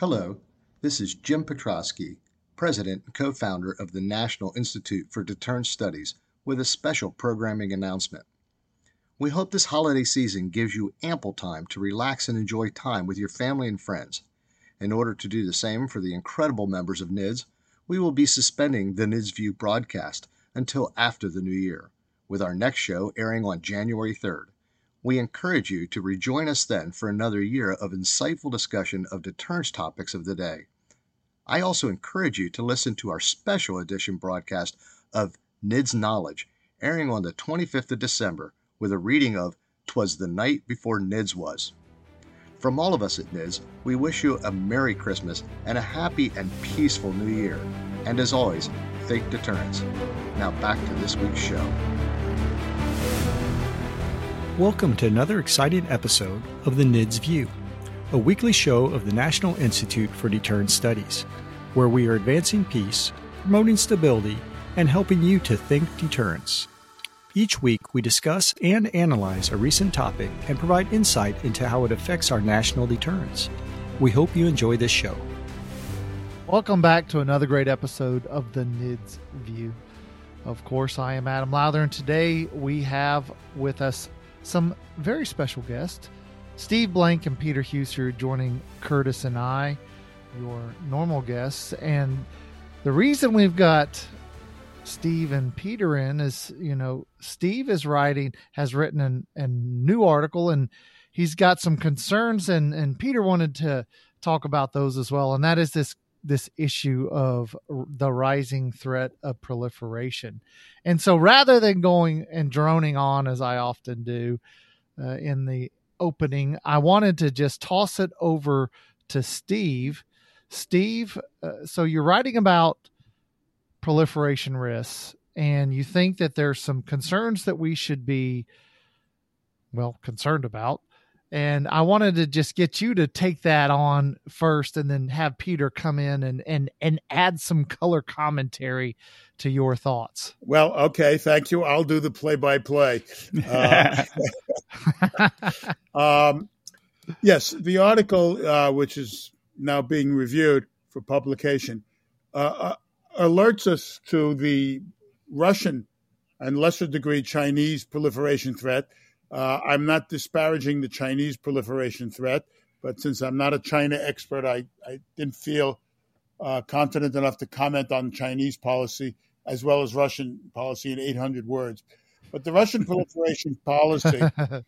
Hello, this is Jim Petrosky, President and co founder of the National Institute for Deterrence Studies, with a special programming announcement. We hope this holiday season gives you ample time to relax and enjoy time with your family and friends. In order to do the same for the incredible members of NIDS, we will be suspending the NIDS View broadcast until after the new year, with our next show airing on January 3rd. We encourage you to rejoin us then for another year of insightful discussion of deterrence topics of the day. I also encourage you to listen to our special edition broadcast of NIDS Knowledge, airing on the 25th of December with a reading of Twas the Night Before NIDS Was. From all of us at NIDS, we wish you a Merry Christmas and a happy and peaceful New Year. And as always, think deterrence. Now back to this week's show. Welcome to another exciting episode of the NIDS View, a weekly show of the National Institute for Deterrence Studies, where we are advancing peace, promoting stability, and helping you to think deterrence. Each week, we discuss and analyze a recent topic and provide insight into how it affects our national deterrence. We hope you enjoy this show. Welcome back to another great episode of the NIDS View. Of course, I am Adam Lowther, and today we have with us some very special guests. Steve Blank and Peter Huessy joining Curtis and I, your normal guests. And the reason we've got Steve and Peter in is, you know, Steve is writing, has written an, a new article and he's got some concerns and, and Peter wanted to talk about those as well. And that is this this issue of the rising threat of proliferation. And so rather than going and droning on as I often do uh, in the opening, I wanted to just toss it over to Steve. Steve, uh, so you're writing about proliferation risks and you think that there's some concerns that we should be well concerned about and I wanted to just get you to take that on first and then have Peter come in and and and add some color commentary to your thoughts. Well, okay, thank you. I'll do the play by play. Yes, the article, uh, which is now being reviewed for publication, uh, uh, alerts us to the Russian and lesser degree Chinese proliferation threat uh, I'm not disparaging the Chinese proliferation threat, but since I'm not a China expert, I, I didn't feel uh, confident enough to comment on Chinese policy as well as Russian policy in 800 words. But the Russian proliferation policy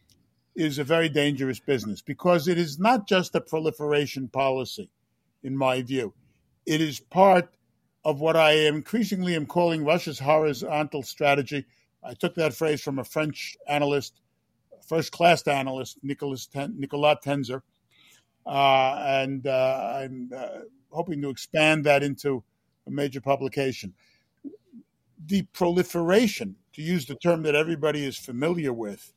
is a very dangerous business because it is not just a proliferation policy, in my view. It is part of what I increasingly am calling Russia's horizontal strategy. I took that phrase from a French analyst first class analyst, Nicholas Ten, Tenzer. Uh, and uh, I'm uh, hoping to expand that into a major publication. The proliferation, to use the term that everybody is familiar with,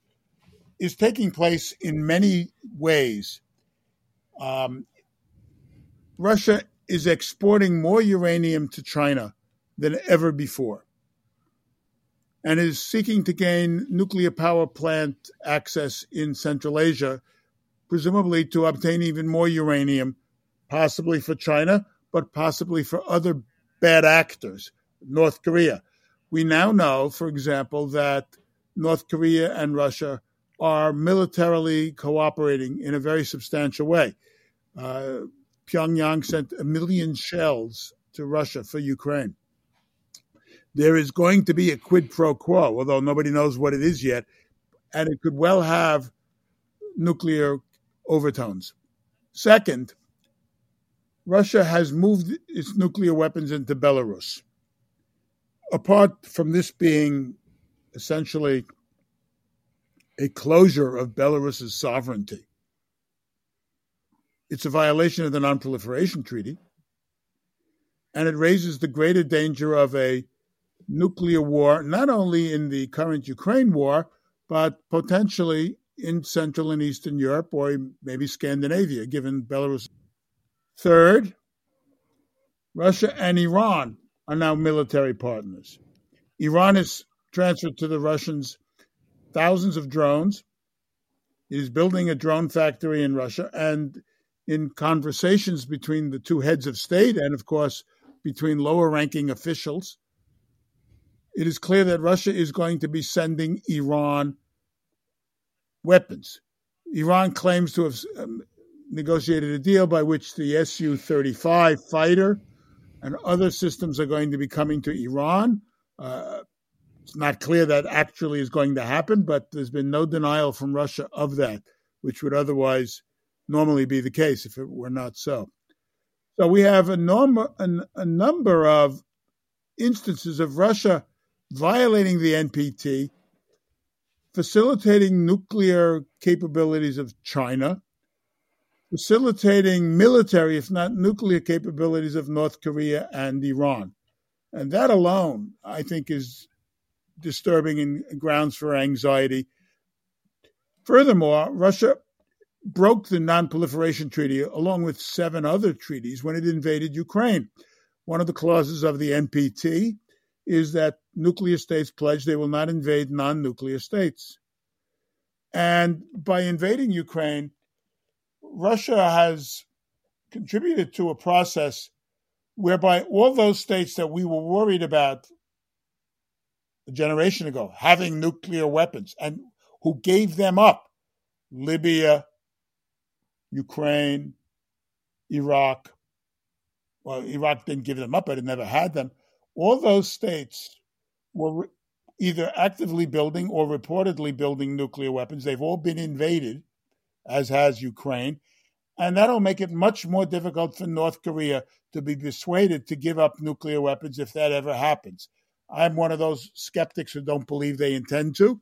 is taking place in many ways. Um, Russia is exporting more uranium to China than ever before and is seeking to gain nuclear power plant access in Central Asia, presumably to obtain even more uranium, possibly for China, but possibly for other bad actors, North Korea. We now know, for example, that North Korea and Russia are militarily cooperating in a very substantial way. Uh, Pyongyang sent a million shells to Russia for Ukraine there is going to be a quid pro quo, although nobody knows what it is yet, and it could well have nuclear overtones. Second, Russia has moved its nuclear weapons into Belarus. Apart from this being essentially a closure of Belarus's sovereignty, it's a violation of the Non-Proliferation Treaty, and it raises the greater danger of a nuclear war, not only in the current Ukraine war, but potentially in Central and Eastern Europe or maybe Scandinavia, given Belarus. Third, Russia and Iran are now military partners. Iran has transferred to the Russians thousands of drones. It is building a drone factory in Russia, and in conversations between the two heads of state and, of course, between lower ranking officials, it is clear that Russia is going to be sending Iran weapons. Iran claims to have um, negotiated a deal by which the Su 35 fighter and other systems are going to be coming to Iran. Uh, it's not clear that actually is going to happen, but there's been no denial from Russia of that, which would otherwise normally be the case if it were not so. So we have a, a, a number of instances of Russia violating the NPT, facilitating nuclear capabilities of China, facilitating military, if not nuclear capabilities of North Korea and Iran. And that alone, I think, is disturbing and grounds for anxiety. Furthermore, Russia broke the Non-Proliferation Treaty along with seven other treaties when it invaded Ukraine. One of the clauses of the NPT is that nuclear states pledge they will not invade non nuclear states. And by invading Ukraine, Russia has contributed to a process whereby all those states that we were worried about a generation ago having nuclear weapons and who gave them up Libya, Ukraine, Iraq. Well, Iraq didn't give them up, but it never had them. All those states were either actively building or reportedly building nuclear weapons. They've all been invaded, as has Ukraine. And that'll make it much more difficult for North Korea to be persuaded to give up nuclear weapons if that ever happens. I'm one of those skeptics who don't believe they intend to.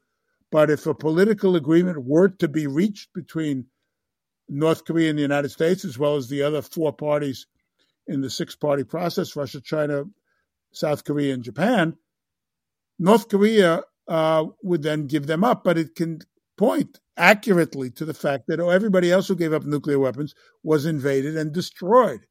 But if a political agreement were to be reached between North Korea and the United States, as well as the other four parties in the six party process Russia, China, South Korea, and Japan North Korea uh, would then give them up. But it can point accurately to the fact that oh, everybody else who gave up nuclear weapons was invaded and destroyed.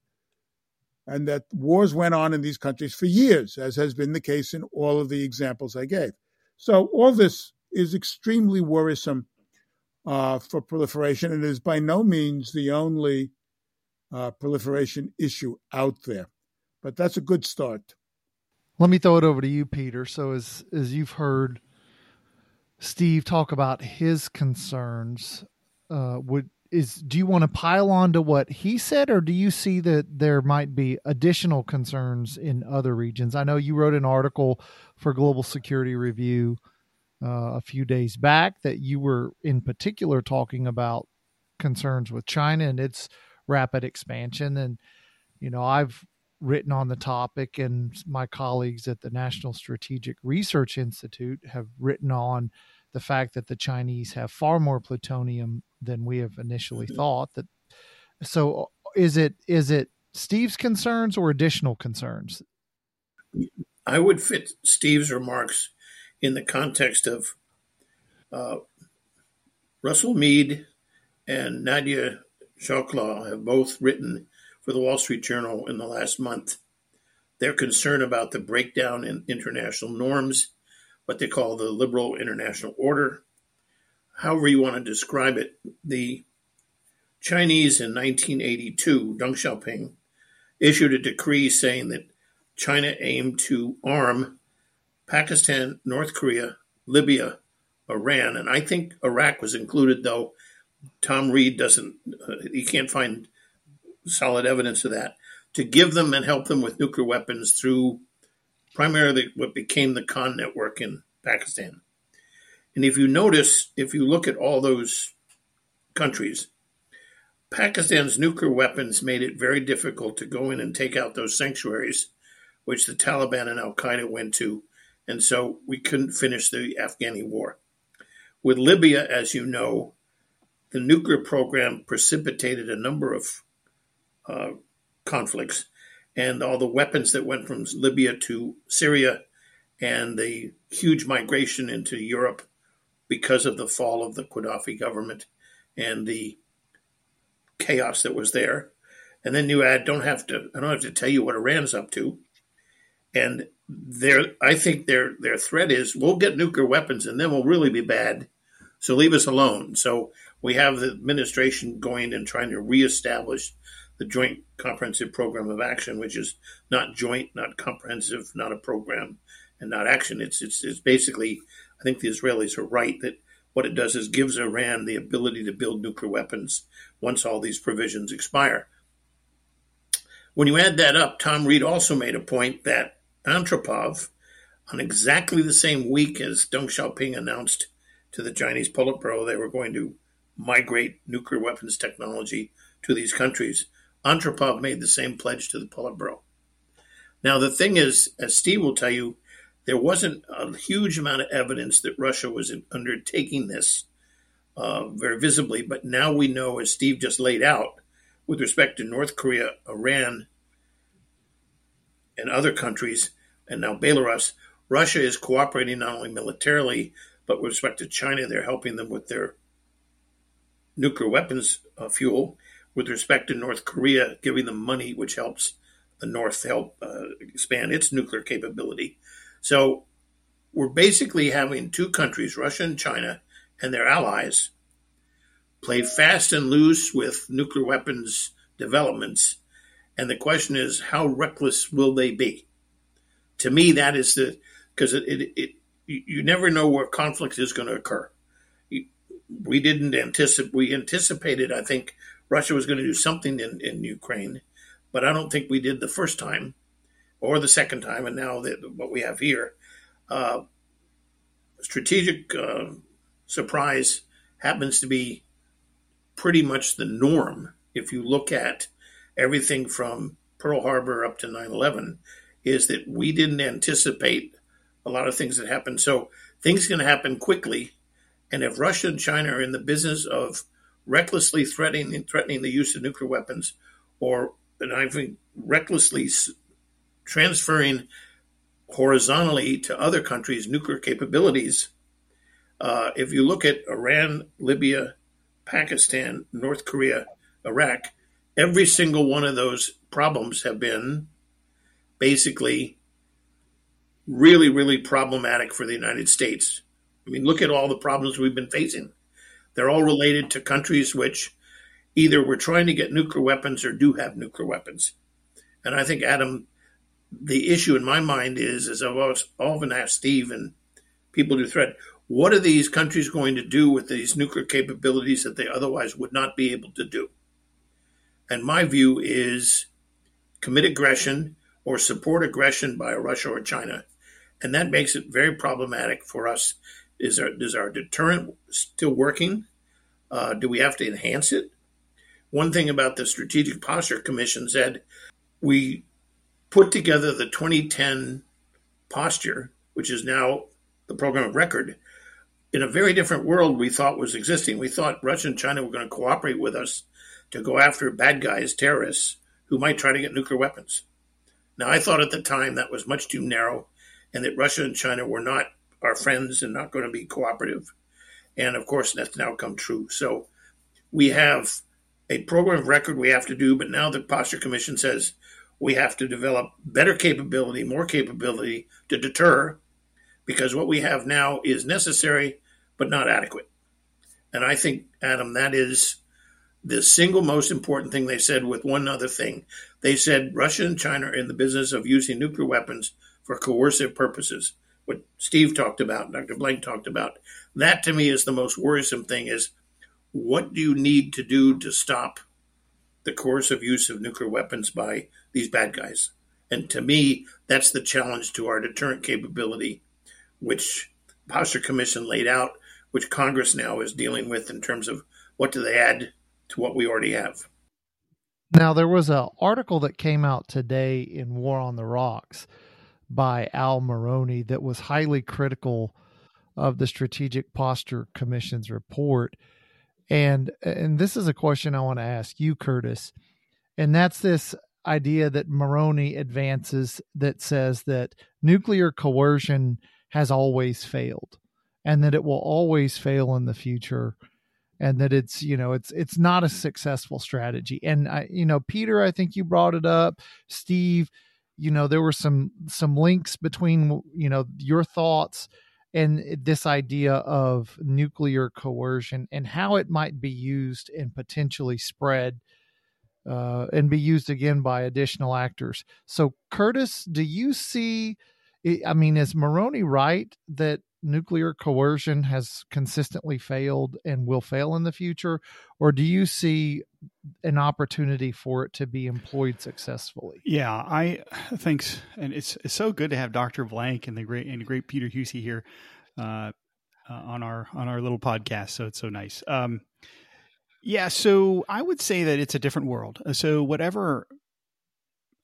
And that wars went on in these countries for years, as has been the case in all of the examples I gave. So, all this is extremely worrisome uh, for proliferation and is by no means the only uh, proliferation issue out there. But that's a good start. Let me throw it over to you, Peter. So, as as you've heard Steve talk about his concerns, uh, would is do you want to pile on to what he said, or do you see that there might be additional concerns in other regions? I know you wrote an article for Global Security Review uh, a few days back that you were in particular talking about concerns with China and its rapid expansion. And, you know, I've written on the topic, and my colleagues at the National Strategic Research Institute have written on the fact that the Chinese have far more plutonium than we have initially mm-hmm. thought. That so is it is it Steve's concerns or additional concerns? I would fit Steve's remarks in the context of uh, Russell Mead and Nadia Schadlow have both written for the Wall Street Journal in the last month. Their concern about the breakdown in international norms, what they call the liberal international order. However, you want to describe it, the Chinese in 1982, Deng Xiaoping, issued a decree saying that China aimed to arm Pakistan, North Korea, Libya, Iran, and I think Iraq was included, though Tom Reed doesn't, uh, he can't find solid evidence of that, to give them and help them with nuclear weapons through primarily what became the Khan network in Pakistan. And if you notice, if you look at all those countries, Pakistan's nuclear weapons made it very difficult to go in and take out those sanctuaries, which the Taliban and Al Qaeda went to and so we couldn't finish the Afghani war. With Libya, as you know, the nuclear program precipitated a number of uh, conflicts, and all the weapons that went from Libya to Syria, and the huge migration into Europe because of the fall of the Gaddafi government and the chaos that was there. And then you add, don't have to, I don't have to tell you what Iran's up to. And their I think their their threat is we'll get nuclear weapons and then we'll really be bad. So leave us alone. So we have the administration going and trying to reestablish the Joint Comprehensive Program of Action, which is not joint, not comprehensive, not a program, and not action. It's it's, it's basically, I think the Israelis are right that what it does is gives Iran the ability to build nuclear weapons once all these provisions expire. When you add that up, Tom Reed also made a point that Andropov, on exactly the same week as Deng Xiaoping announced to the Chinese Politburo they were going to migrate nuclear weapons technology to these countries, Andropov made the same pledge to the Politburo. Now, the thing is, as Steve will tell you, there wasn't a huge amount of evidence that Russia was undertaking this uh, very visibly, but now we know, as Steve just laid out, with respect to North Korea, Iran, and other countries, and now Belarus, Russia is cooperating not only militarily, but with respect to China, they're helping them with their nuclear weapons uh, fuel. With respect to North Korea, giving them money, which helps the North help uh, expand its nuclear capability. So we're basically having two countries, Russia and China, and their allies, play fast and loose with nuclear weapons developments. And the question is, how reckless will they be? To me, that is the because it, it, it you never know where conflict is going to occur. We didn't anticipate. We anticipated, I think, Russia was going to do something in, in Ukraine, but I don't think we did the first time or the second time, and now the, what we have here. Uh, strategic uh, surprise happens to be pretty much the norm if you look at everything from Pearl Harbor up to 9 11, is that we didn't anticipate a lot of things that happened. So things can happen quickly. And if Russia and China are in the business of recklessly threatening threatening the use of nuclear weapons, or and I think recklessly transferring horizontally to other countries nuclear capabilities. Uh, if you look at Iran, Libya, Pakistan, North Korea, Iraq, every single one of those problems have been basically really, really problematic for the United States. I mean, look at all the problems we've been facing. They're all related to countries which either were trying to get nuclear weapons or do have nuclear weapons. And I think, Adam, the issue in my mind is, as I've often asked Steve and people who threat, what are these countries going to do with these nuclear capabilities that they otherwise would not be able to do? And my view is commit aggression or support aggression by Russia or China. And that makes it very problematic for us. Is our, is our deterrent still working? Uh, do we have to enhance it? One thing about the Strategic Posture Commission said we put together the 2010 posture, which is now the program of record, in a very different world we thought was existing. We thought Russia and China were going to cooperate with us to go after bad guys, terrorists, who might try to get nuclear weapons. Now, I thought at the time that was much too narrow and that Russia and China were not our friends and not going to be cooperative. And of course, that's now come true. So we have a program of record we have to do, but now the Posture Commission says we have to develop better capability, more capability to deter, because what we have now is necessary but not adequate. And I think, Adam, that is the single most important thing they said with one other thing. They said Russia and China are in the business of using nuclear weapons for coercive purposes. What Steve talked about, Dr. Blank talked about. That to me is the most worrisome thing is what do you need to do to stop the coercive use of nuclear weapons by these bad guys. And to me, that's the challenge to our deterrent capability, which Posture Commission laid out, which Congress now is dealing with in terms of what do they add to what we already have. Now, there was an article that came out today in War on the Rocks by Al Mauroni that was highly critical of the Strategic Posture Commission's report. And and this is a question I want to ask you, Curtis. And that's this idea that Mauroni advances that says that nuclear coercion has always failed and that it will always fail in the future and that it's you know it's it's not a successful strategy and i you know peter i think you brought it up steve you know there were some some links between you know your thoughts and this idea of nuclear coercion and how it might be used and potentially spread uh, and be used again by additional actors. So, Curtis, do you see? I mean, is Mauroni right that nuclear coercion has consistently failed and will fail in the future, or do you see an opportunity for it to be employed successfully? Yeah, I think, and it's it's so good to have Doctor Blank and the great and the great Peter Huessy here uh, uh, on our on our little podcast. So it's so nice. Um, yeah, so I would say that it's a different world. Uh, so whatever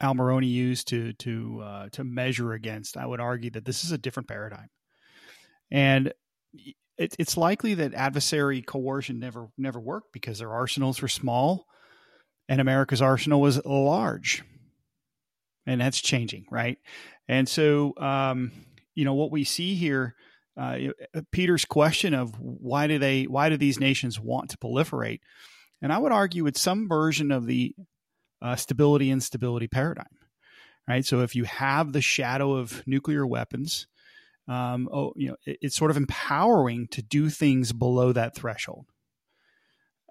Al Mauroni used to to uh, to measure against, I would argue that this is a different paradigm, and it, it's likely that adversary coercion never never worked because their arsenals were small, and America's arsenal was large, and that's changing, right? And so, um, you know, what we see here uh, Peter's question of why do they why do these nations want to proliferate, and I would argue it's some version of the uh, stability and stability paradigm, right? So if you have the shadow of nuclear weapons, um, oh, you know, it, it's sort of empowering to do things below that threshold.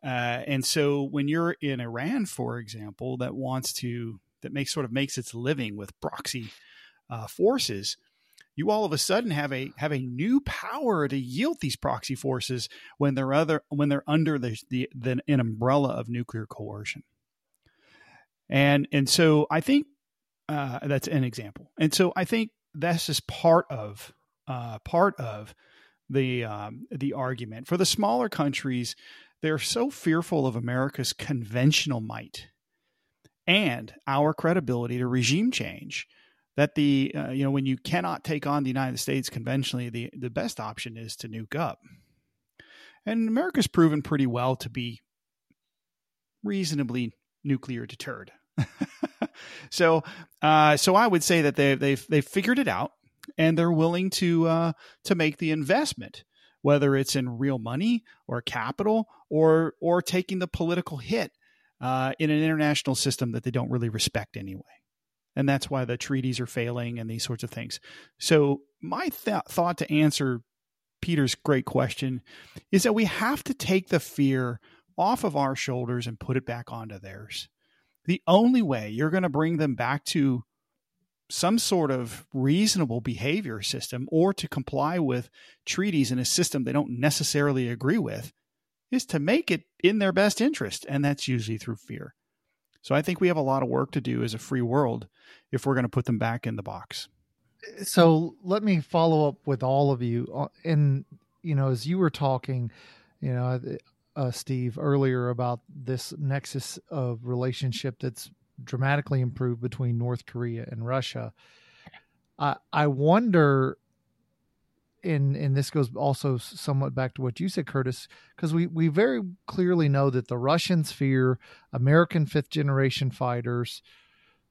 Uh, and so when you're in Iran, for example, that wants to that makes sort of makes its living with proxy uh, forces, you all of a sudden have a have a new power to yield these proxy forces when they're other when they're under the, the, the an umbrella of nuclear coercion. And and so I think uh, that's an example. And so I think that's just part of uh, part of the um, the argument for the smaller countries. They're so fearful of America's conventional might and our credibility to regime change that the uh, you know when you cannot take on the United States conventionally, the the best option is to nuke up. And America's proven pretty well to be reasonably nuclear deterred. so uh, so I would say that they they've they've figured it out and they're willing to uh, to make the investment, whether it's in real money or capital or or taking the political hit uh, in an international system that they don't really respect anyway and that's why the treaties are failing and these sorts of things. So my th- thought to answer Peter's great question is that we have to take the fear off of our shoulders and put it back onto theirs. The only way you're going to bring them back to some sort of reasonable behavior system or to comply with treaties in a system they don't necessarily agree with is to make it in their best interest. And that's usually through fear. So I think we have a lot of work to do as a free world if we're going to put them back in the box. So let me follow up with all of you. Uh, and, you know, as you were talking, you know, uh, Steve, earlier about this nexus of relationship that's dramatically improved between North Korea and Russia. I I wonder and and this goes also somewhat back to what you said, Curtis, because we we very clearly know that the Russians fear American fifth generation fighters.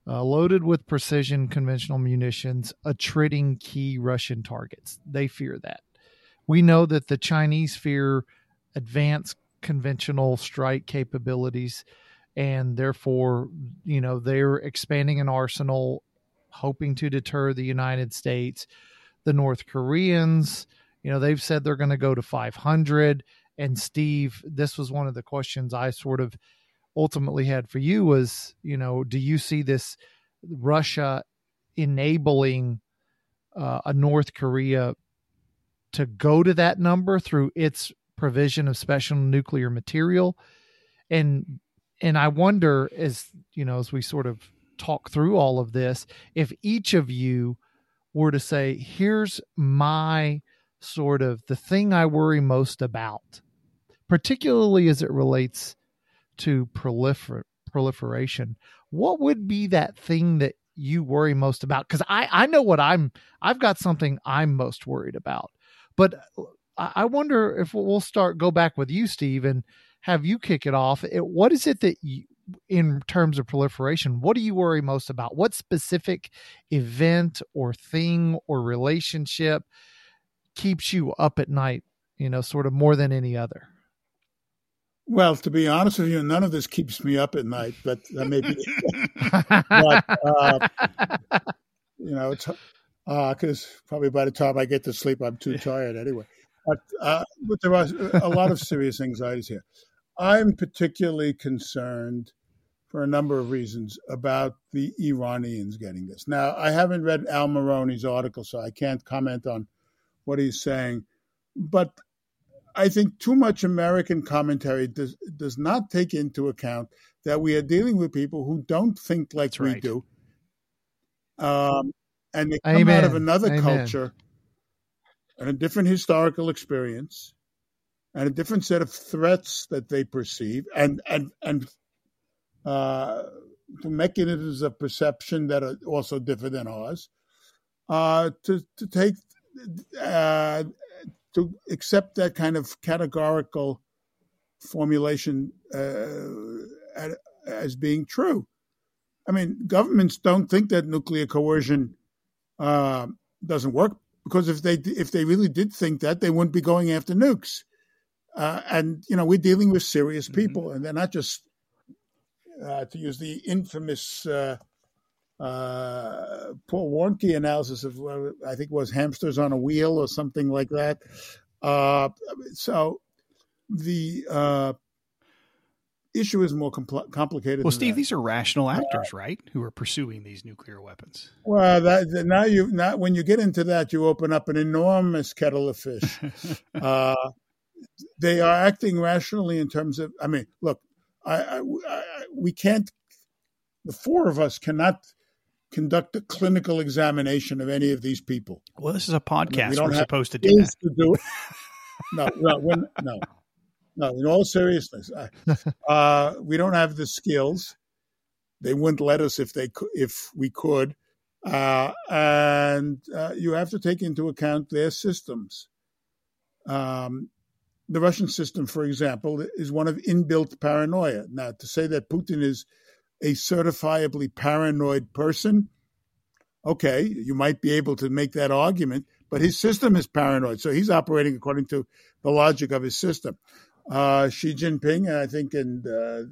Uh, loaded with precision conventional munitions, attriting key Russian targets. They fear that. We know that the Chinese fear advanced conventional strike capabilities, and therefore, you know, they're expanding an arsenal, hoping to deter the United States the North Koreans. You know, they've said they're going to go to 500. And Steve, this was one of the questions I sort of ultimately had for you was, you know, do you see this Russia enabling uh, a North Korea to go to that number through its provision of special nuclear material? And and I wonder as you know as we sort of talk through all of this if each of you were to say, here's my sort of the thing I worry most about, particularly as it relates to prolifer- proliferation, what would be that thing that you worry most about? Because I, I know what I'm, I've got something I'm most worried about. But uh, I wonder if we'll start, go back with you, Steve, and have you kick it off. It, what is it that you, in terms of proliferation, what do you worry most about? What specific event or thing or relationship keeps you up at night, you know, sort of more than any other? Well, to be honest with you, none of this keeps me up at night, but that may be. but, uh, you know, it's because uh, probably by the time I get to sleep, I'm too tired anyway. But, uh, but there are a lot of serious anxieties here. I'm particularly concerned for a number of reasons about the Iranians getting this. Now, I haven't read Al Mauroni's article, so I can't comment on what he's saying. But I think too much American commentary does, does not take into account that we are dealing with people who don't think like That's we right. do. Um, and they come Amen. out of another Amen. culture and a different historical experience and a different set of threats that they perceive and and and uh, mechanisms of perception that are also different than ours uh, to to take uh, to accept that kind of categorical formulation uh, as being true. I mean, governments don't think that nuclear coercion uh, doesn't work because if they if they really did think that, they wouldn't be going after nukes. Uh, and you know, we're dealing with serious mm-hmm. people, mm-hmm. and they're not just uh, to use the infamous uh, uh Paul Warnke analysis of I think was hamsters on a wheel or something like that. Uh, so the uh, issue is more compl- complicated. Well, Steve, that. these are rational actors, uh, right, who are pursuing these nuclear weapons. Well, that, now you not when you get into that, you open up an enormous kettle of fish. uh, they are acting rationally in terms of. I mean, look, I, I, I, we can't. The four of us cannot conduct a clinical examination of any of these people. Well, this is a podcast. I mean, we don't We're supposed to do that. To do no, no, no. No, in all seriousness, uh, we don't have the skills. They wouldn't let us if they could, if we could, uh, and uh, you have to take into account their systems. Um, the Russian system, for example, is one of inbuilt paranoia. Now, to say that Putin is a certifiably paranoid person, okay, you might be able to make that argument, but his system is paranoid. So he's operating according to the logic of his system uh, Xi Jinping, I think, and uh,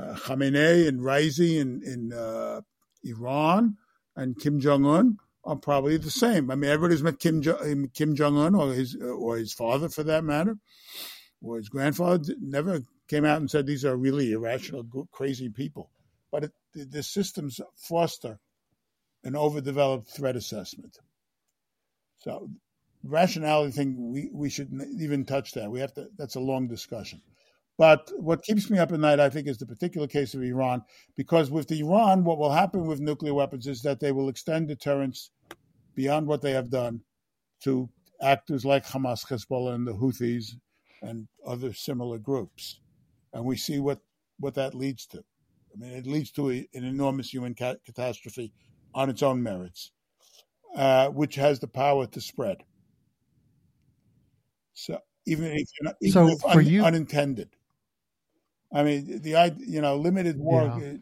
uh, Khamenei and Raisi in, in uh, Iran and Kim Jong Un are probably the same. I mean, everybody's met Kim jo- Kim Jong Un or his or his father, for that matter, or his grandfather. Never came out and said these are really irrational, crazy people. But it, the, the systems foster an overdeveloped threat assessment. So rationality thing, we, we shouldn't even touch that. We have to, that's a long discussion. But what keeps me up at night, I think, is the particular case of Iran, because with Iran, what will happen with nuclear weapons is that they will extend deterrence beyond what they have done to actors like Hamas, Hezbollah, and the Houthis and other similar groups. And we see what, what that leads to. I mean, it leads to a, an enormous human ca- catastrophe on its own merits, uh, which has the power to spread. So even if you're not, even so if un, you, unintended. I mean, the you know limited war. Yeah. Uh,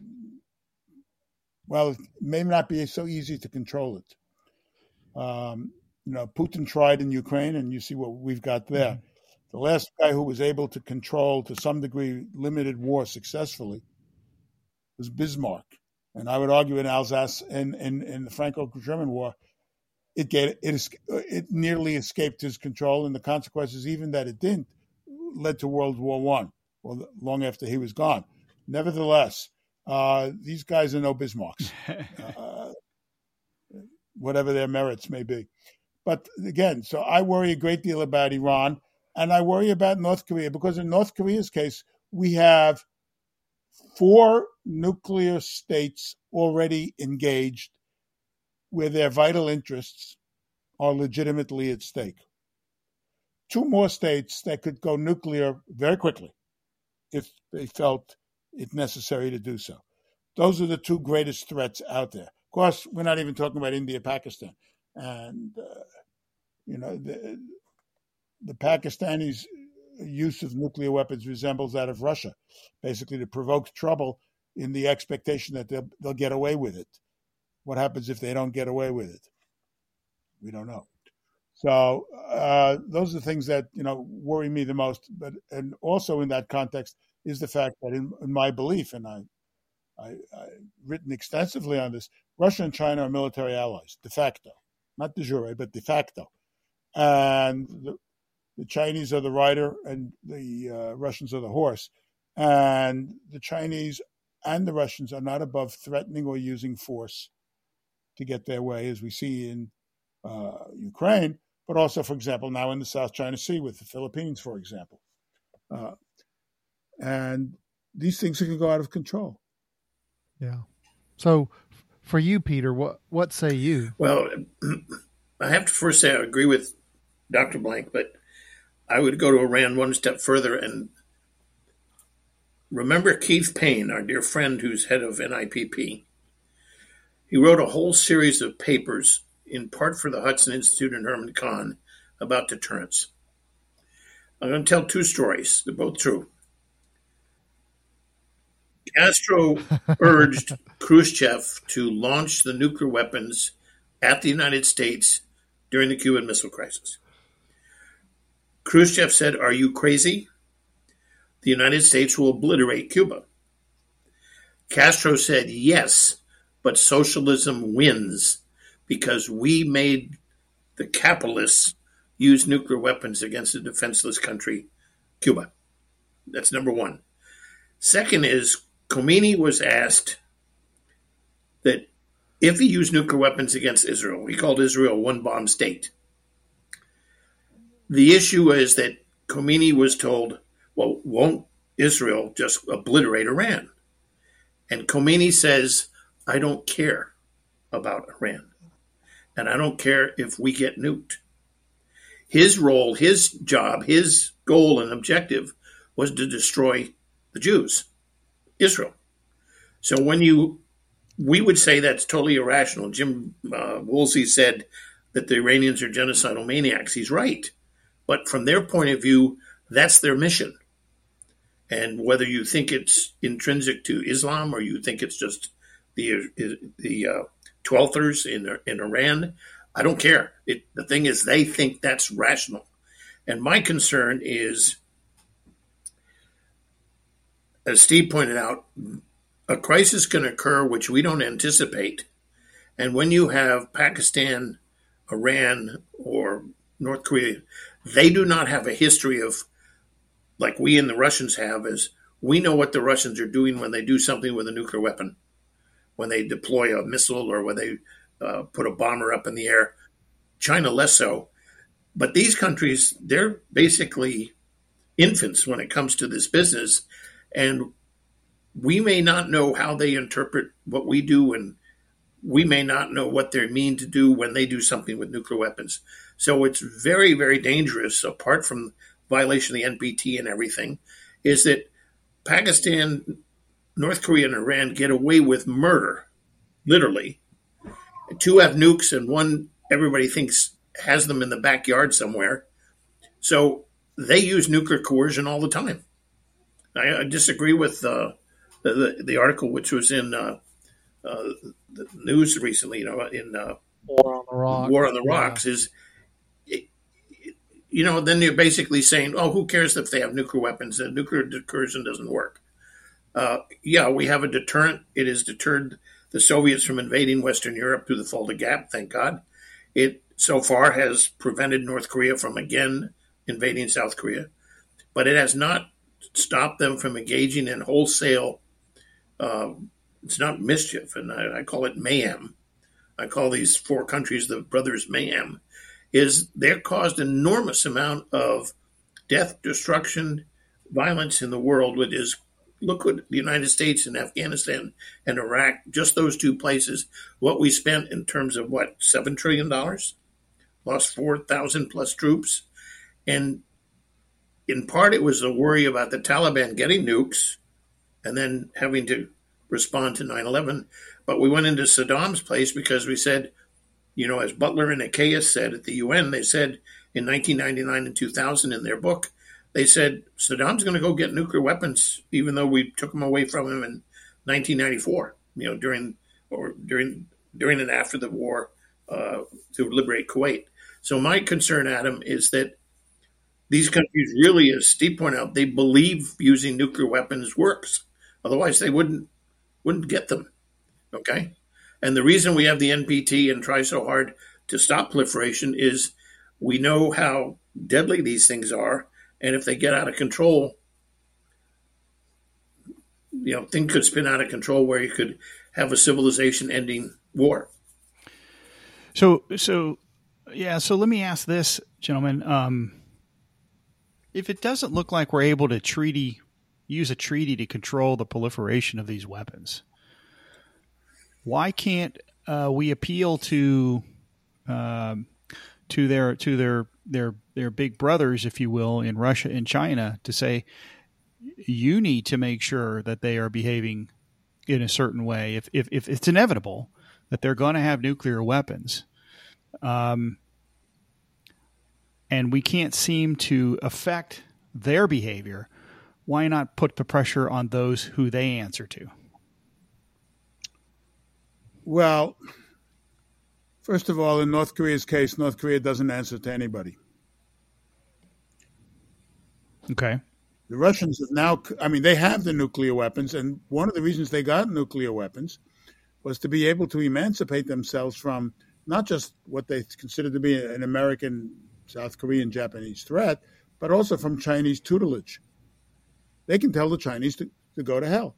well, it may not be so easy to control it. Um, you know, Putin tried in Ukraine, and you see what we've got there. Mm-hmm. The last guy who was able to control, to some degree, limited war successfully was Bismarck. And I would argue in Alsace and in the Franco-German War, it get it it nearly escaped his control, and the consequences, even that it didn't, led to World War One. Well, long after he was gone. Nevertheless, uh, these guys are no Bismarcks, uh, whatever their merits may be. But again, so I worry a great deal about Iran, and I worry about North Korea because in North Korea's case, we have four nuclear states already engaged where their vital interests are legitimately at stake. Two more states that could go nuclear very quickly if they felt it necessary to do so. Those are the two greatest threats out there. Course, we're not even talking about India, Pakistan, and uh, you know the the Pakistanis' use of nuclear weapons resembles that of Russia, basically to provoke trouble in the expectation that they'll, they'll get away with it. What happens if they don't get away with it? We don't know. So uh, those are the things that you know worry me the most. But and also in that context is the fact that in, in my belief, and I I, have written extensively on this. Russia and China are military allies, de facto, not de jure, but de facto. And the, the Chinese are the rider, and the uh, Russians are the horse. And the Chinese and the Russians are not above threatening or using force to get their way, as we see in uh, Ukraine, but also, for example, now in the South China Sea with the Philippines, for example. Uh, and these things can go out of control. Yeah. So, for you, Peter, what what say you? Well, I have to first say I agree with Dr. Blank, but I would go to Iran one step further and remember Keith Payne, our dear friend who's head of NIPP. He wrote a whole series of papers, in part for the Hudson Institute and Herman Kahn, about deterrence. I'm going to tell two stories. They're both true. Castro urged Khrushchev to launch the nuclear weapons at the United States during the Cuban Missile Crisis. Khrushchev said, Are you crazy? The United States will obliterate Cuba. Castro said, Yes, but socialism wins because we made the capitalists use nuclear weapons against a defenseless country, Cuba. That's number one. Second is Khomeini was asked that if he used nuclear weapons against Israel, he called Israel one bomb state. The issue is that Khomeini was told, well, won't Israel just obliterate Iran? And Khomeini says, I don't care about Iran. And I don't care if we get nuked. His role, his job, his goal and objective was to destroy the Jews. Israel. So when you, we would say that's totally irrational. Jim uh, Woolsey said that the Iranians are genocidal maniacs. He's right. But from their point of view, that's their mission. And whether you think it's intrinsic to Islam or you think it's just the the uh, twelfthers in in Iran, I don't care. It, the thing is, they think that's rational. And my concern is as Steve pointed out, a crisis can occur which we don't anticipate. And when you have Pakistan, Iran, or North Korea, they do not have a history of, like we and the Russians have, is we know what the Russians are doing when they do something with a nuclear weapon, when they deploy a missile or when they uh, put a bomber up in the air. China less so. But these countries, they're basically infants when it comes to this business. And we may not know how they interpret what we do, and we may not know what they mean to do when they do something with nuclear weapons. So it's very, very dangerous, apart from violation of the NPT and everything, is that Pakistan, North Korea, and Iran get away with murder, literally. Two have nukes, and one everybody thinks has them in the backyard somewhere. So they use nuclear coercion all the time. I, I disagree with uh, the, the article which was in uh, uh, the news recently. You know, in uh, War on the Rocks. War on the Rocks yeah. is, you know, then you're basically saying, oh, who cares if they have nuclear weapons? The nuclear coercion doesn't work. Uh, yeah, we have a deterrent. It has deterred the Soviets from invading Western Europe through the Fulda Gap. Thank God. It so far has prevented North Korea from again invading South Korea, but it has not stop them from engaging in wholesale. Uh, it's not mischief, and I, I, call it mayhem. I call these four countries the brothers mayhem. Is they're caused enormous amount of death, destruction, violence in the world. Which is look what the United States and Afghanistan and Iraq, just those two places, what we spent in terms of what seven trillion dollars, lost four thousand plus troops, and in part, it was a worry about the Taliban getting nukes and then having to respond to 9 11. But we went into Saddam's place because we said, you know, as Butler and Ekeus said at the UN, they said in 1999 and 2000 in their book, they said Saddam's going to go get nuclear weapons, even though we took them away from him in 1994. You know, during or during during and after the war uh, to liberate Kuwait. So my concern, Adam, is that these countries really, as Steve pointed out, they believe using nuclear weapons works. Otherwise, they wouldn't wouldn't get them. Okay? And the reason we have the NPT and try so hard to stop proliferation is we know how deadly these things are. And if they get out of control, you know, things could spin out of control where you could have a civilization ending war. So, so, yeah. So let me ask this, gentlemen. Um, if it doesn't look like we're able to treaty use a treaty to control the proliferation of these weapons, why can't uh, we appeal to um, to their to their their their big brothers, if you will, in Russia and China to say you need to make sure that they are behaving in a certain way. If if, if it's inevitable that they're going to have nuclear weapons, um, and we can't seem to affect their behavior, why not put the pressure on those who they answer to? Well, first of all, in North Korea's case, North Korea doesn't answer to anybody. Okay. The Russians have now, I mean, they have the nuclear weapons, and one of the reasons they got nuclear weapons was to be able to emancipate themselves from not just what they consider to be an American, South Korean, Japanese threat, but also from Chinese tutelage. They can tell the Chinese to, to go to hell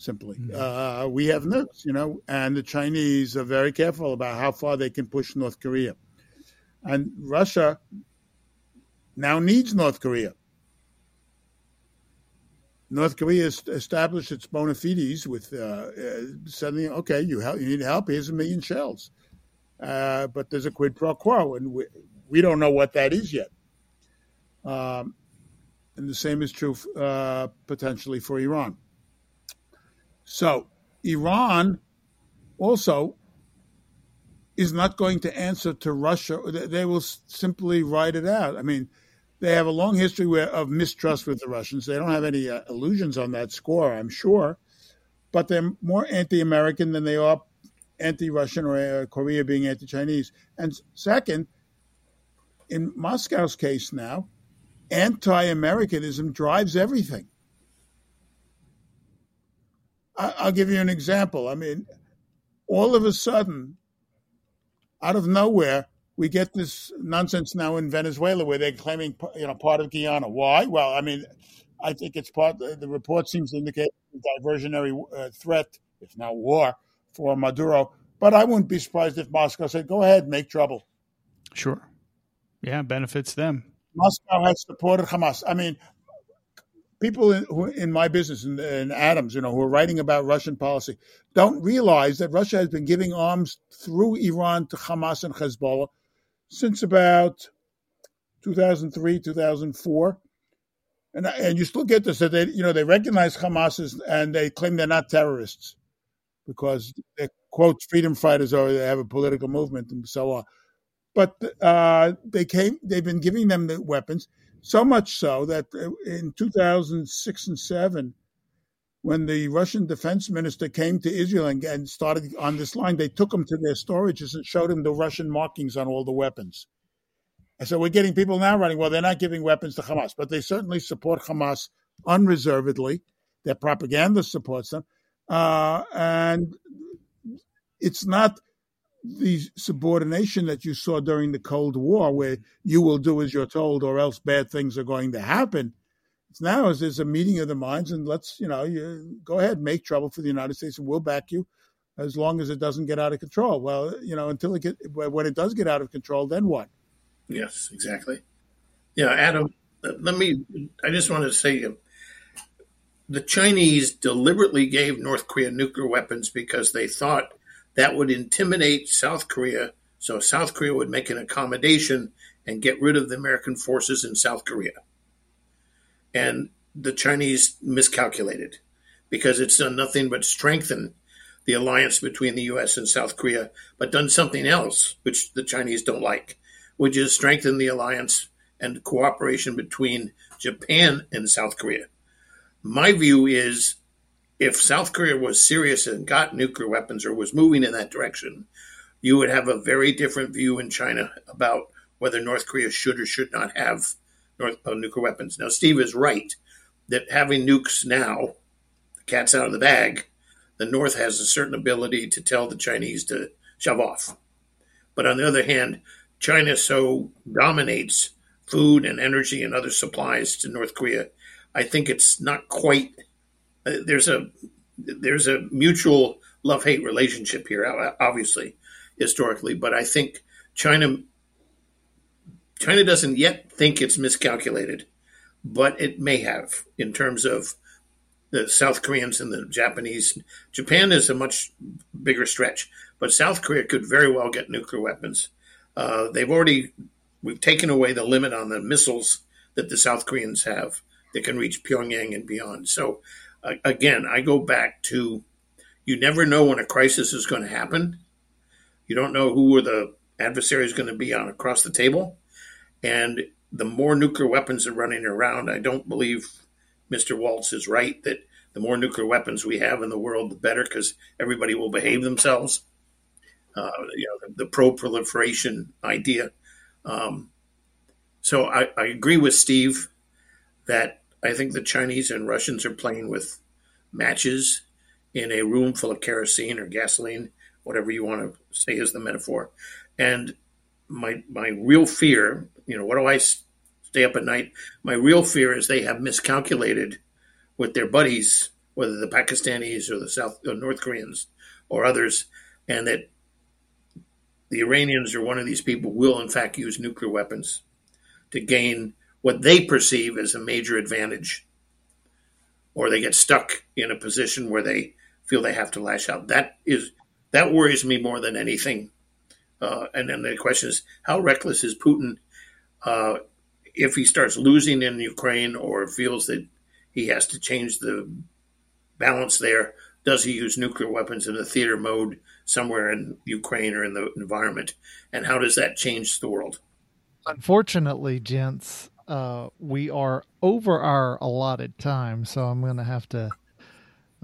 simply. Mm-hmm. Uh, we have nukes, you know, and the Chinese are very careful about how far they can push North Korea. And Russia now needs North Korea. North Korea established its bona fides with uh, uh, suddenly, okay, you, help, you need help, here's a million shells. Uh, but there's a quid pro quo, and we, we don't know what that is yet. Um, and the same is true uh, potentially for Iran. So Iran also is not going to answer to Russia. They will simply write it out. I mean, they have a long history of mistrust with the Russians. They don't have any uh, illusions on that score, I'm sure. But they're more anti American than they are anti Russian or uh, Korea being anti Chinese. And second, in Moscow's case now, anti Americanism drives everything. I'll give you an example. I mean, all of a sudden, out of nowhere, we get this nonsense now in Venezuela where they're claiming, you know, part of Guyana. Why? Well, I mean, I think it's part. The report seems to indicate a diversionary uh, threat, if not war, for Maduro. But I wouldn't be surprised if Moscow said, "Go ahead, make trouble." Sure. Yeah, benefits them. Moscow has supported Hamas. I mean, people in, who, in my business in, in Adams, you know, who are writing about Russian policy, don't realize that Russia has been giving arms through Iran to Hamas and Hezbollah since about 2003, 2004. And, and you still get this that they, you know, they recognize Hamas as, and they claim they're not terrorists because they quote freedom fighters or they have a political movement and so on. But uh, they came, they've been giving them the weapons so much so that uh, in 2006 and 7, when the Russian defense minister came to Israel and, started on this line, they took him to their storages and showed him the Russian markings on all the weapons. And so we're getting people now running, well, they're not giving weapons to Hamas, but they certainly support Hamas unreservedly. Their propaganda supports them. Uh, and it's not the subordination that you saw during the Cold War, where you will do as you're told, or else bad things are going to happen. It's now as there's a meeting of the minds, and let's you know, you go ahead, make trouble for the United States, and we'll back you as long as it doesn't get out of control. Well, you know, until it get when it does get out of control, then what? Yes, exactly. Yeah, Adam. Let me. I just want to say, um, the Chinese deliberately gave North Korea nuclear weapons because they thought that would intimidate South Korea, so South Korea would make an accommodation and get rid of the American forces in South Korea. And the Chinese miscalculated because it's done nothing but strengthen the alliance between the US and South Korea, but done something else, which the Chinese don't like, which is strengthen the alliance and cooperation between Japan and South Korea. My view is if South Korea was serious and got nuclear weapons or was moving in that direction, you would have a very different view in China about whether North Korea should or should not have North, uh, nuclear weapons. Now, Steve is right that having nukes now, the cat's out of the bag, the North has a certain ability to tell the Chinese to shove off. But on the other hand, China so dominates food and energy and other supplies to North Korea. I think it's not quite. Uh, there's a there's a mutual love hate relationship here, obviously, historically. But I think China China doesn't yet think it's miscalculated, but it may have in terms of the South Koreans and the Japanese. Japan is a much bigger stretch, but South Korea could very well get nuclear weapons. Uh, they've already we've taken away the limit on the missiles that the South Koreans have that can reach Pyongyang and beyond. So again, I go back to you never know when a crisis is going to happen. You don't know who the adversary is going to be on across the table, and the more nuclear weapons are running around, I don't believe Mr. Waltz is right that the more nuclear weapons we have in the world, the better, because everybody will behave themselves. Uh, you know, the, the pro-proliferation idea. Um, so I, I, agree with Steve that I think the Chinese and Russians are playing with matches in a room full of kerosene or gasoline, whatever you want to say is the metaphor. And my my real fear, you know, what do I stay up at night? My real fear is they have miscalculated with their buddies, whether the Pakistanis or the South or North Koreans or others, and that the Iranians or one of these people will in fact use nuclear weapons to gain what they perceive as a major advantage, or they get stuck in a position where they feel they have to lash out. That is that worries me more than anything. Uh, and then the question is, how reckless is Putin uh, if he starts losing in Ukraine or feels that he has to change the balance there? Does he use nuclear weapons in a theater mode somewhere in Ukraine or in the environment? And how does that change the world? Unfortunately, gents, uh, we are over our allotted time, so I'm going to have to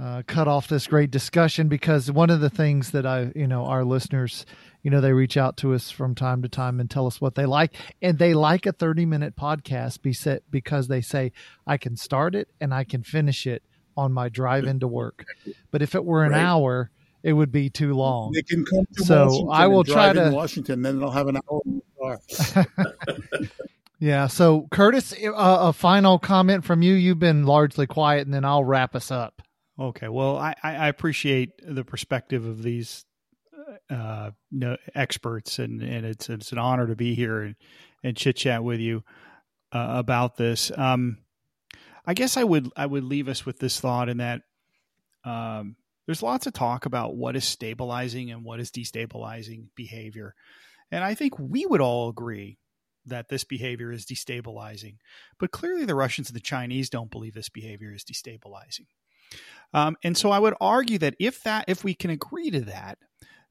uh, cut off this great discussion because one of the things that I, you know, our listeners, you know, they reach out to us from time to time and tell us what they like, and they like a 30 minute podcast be set because they say I can start it and I can finish it on my drive into work. But if it were an right. hour, it would be too long. They can come to so Washington I will try to Washington, then they'll have an hour. yeah. So Curtis, uh, a final comment from you. You've been largely quiet, and then I'll wrap us up. Okay. Well, I, I appreciate the perspective of these uh, no, experts, and, and it's it's an honor to be here and, and chit chat with you uh, about this. Um, I guess I would I would leave us with this thought in that um, there's lots of talk about what is stabilizing and what is destabilizing behavior, and I think we would all agree that this behavior is destabilizing. But clearly, the Russians and the Chinese don't believe this behavior is destabilizing. Um, and so I would argue that if that if we can agree to that,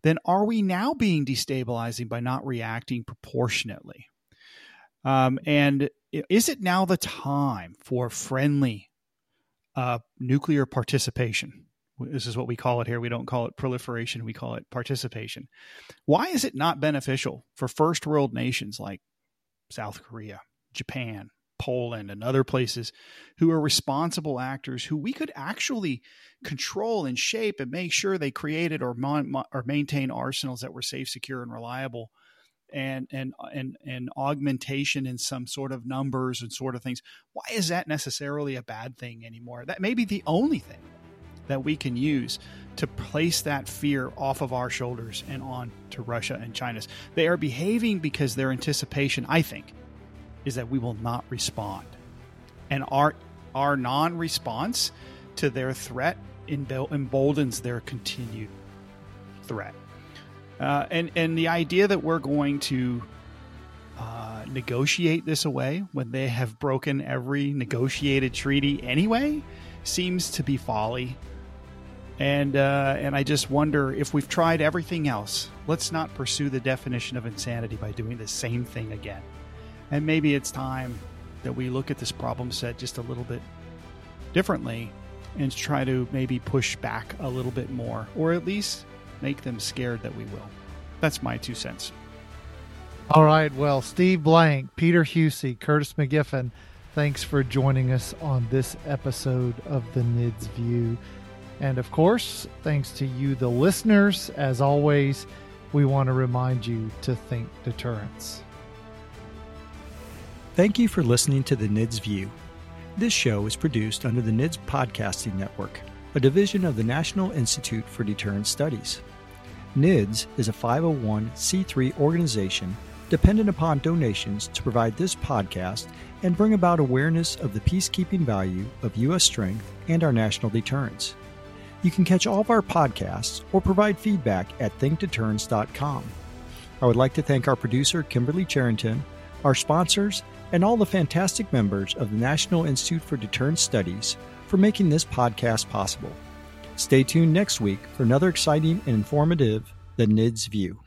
then are we now being destabilizing by not reacting proportionately? Um, and is it now the time for friendly uh, nuclear participation? This is what we call it here. We don't call it proliferation, we call it participation. Why is it not beneficial for first world nations like South Korea, Japan, Poland and other places who are responsible actors who we could actually control and shape and make sure they created or, mon- or maintain arsenals that were safe, secure, and reliable. And, and and and augmentation in some sort of numbers and sort of things. Why is that necessarily a bad thing anymore? That may be the only thing that we can use to place that fear off of our shoulders and on to Russia and China's. They are behaving because their anticipation, I think, is that we will not respond. And our our non-response to their threat emboldens their continued threat. Uh, and and the idea that we're going to uh, negotiate this away when they have broken every negotiated treaty anyway seems to be folly. And uh, and I just wonder if we've tried everything else. Let's not pursue the definition of insanity by doing the same thing again. And maybe it's time that we look at this problem set just a little bit differently and try to maybe push back a little bit more, or at least make them scared that we will. That's my two cents. All right. Well, Steve Blank, Peter Huessy, Curtis McGiffin, thanks for joining us on this episode of the NIDS View. And of course, thanks to you, the listeners, as always, we want to remind you to think deterrence. Thank you for listening to the NIDS View. This show is produced under the NIDS Podcasting Network, a division of the National Institute for Deterrence Studies. NIDS is a 501c3 organization dependent upon donations to provide this podcast and bring about awareness of the peacekeeping value of U.S. strength and our national deterrence. You can catch all of our podcasts or provide feedback at thinkdeterrence.com. I would like to thank our producer, Kimberly Charrington, our sponsors, and all the fantastic members of the National Institute for Deterrence Studies for making this podcast possible. Stay tuned next week for another exciting and informative The NIDS View.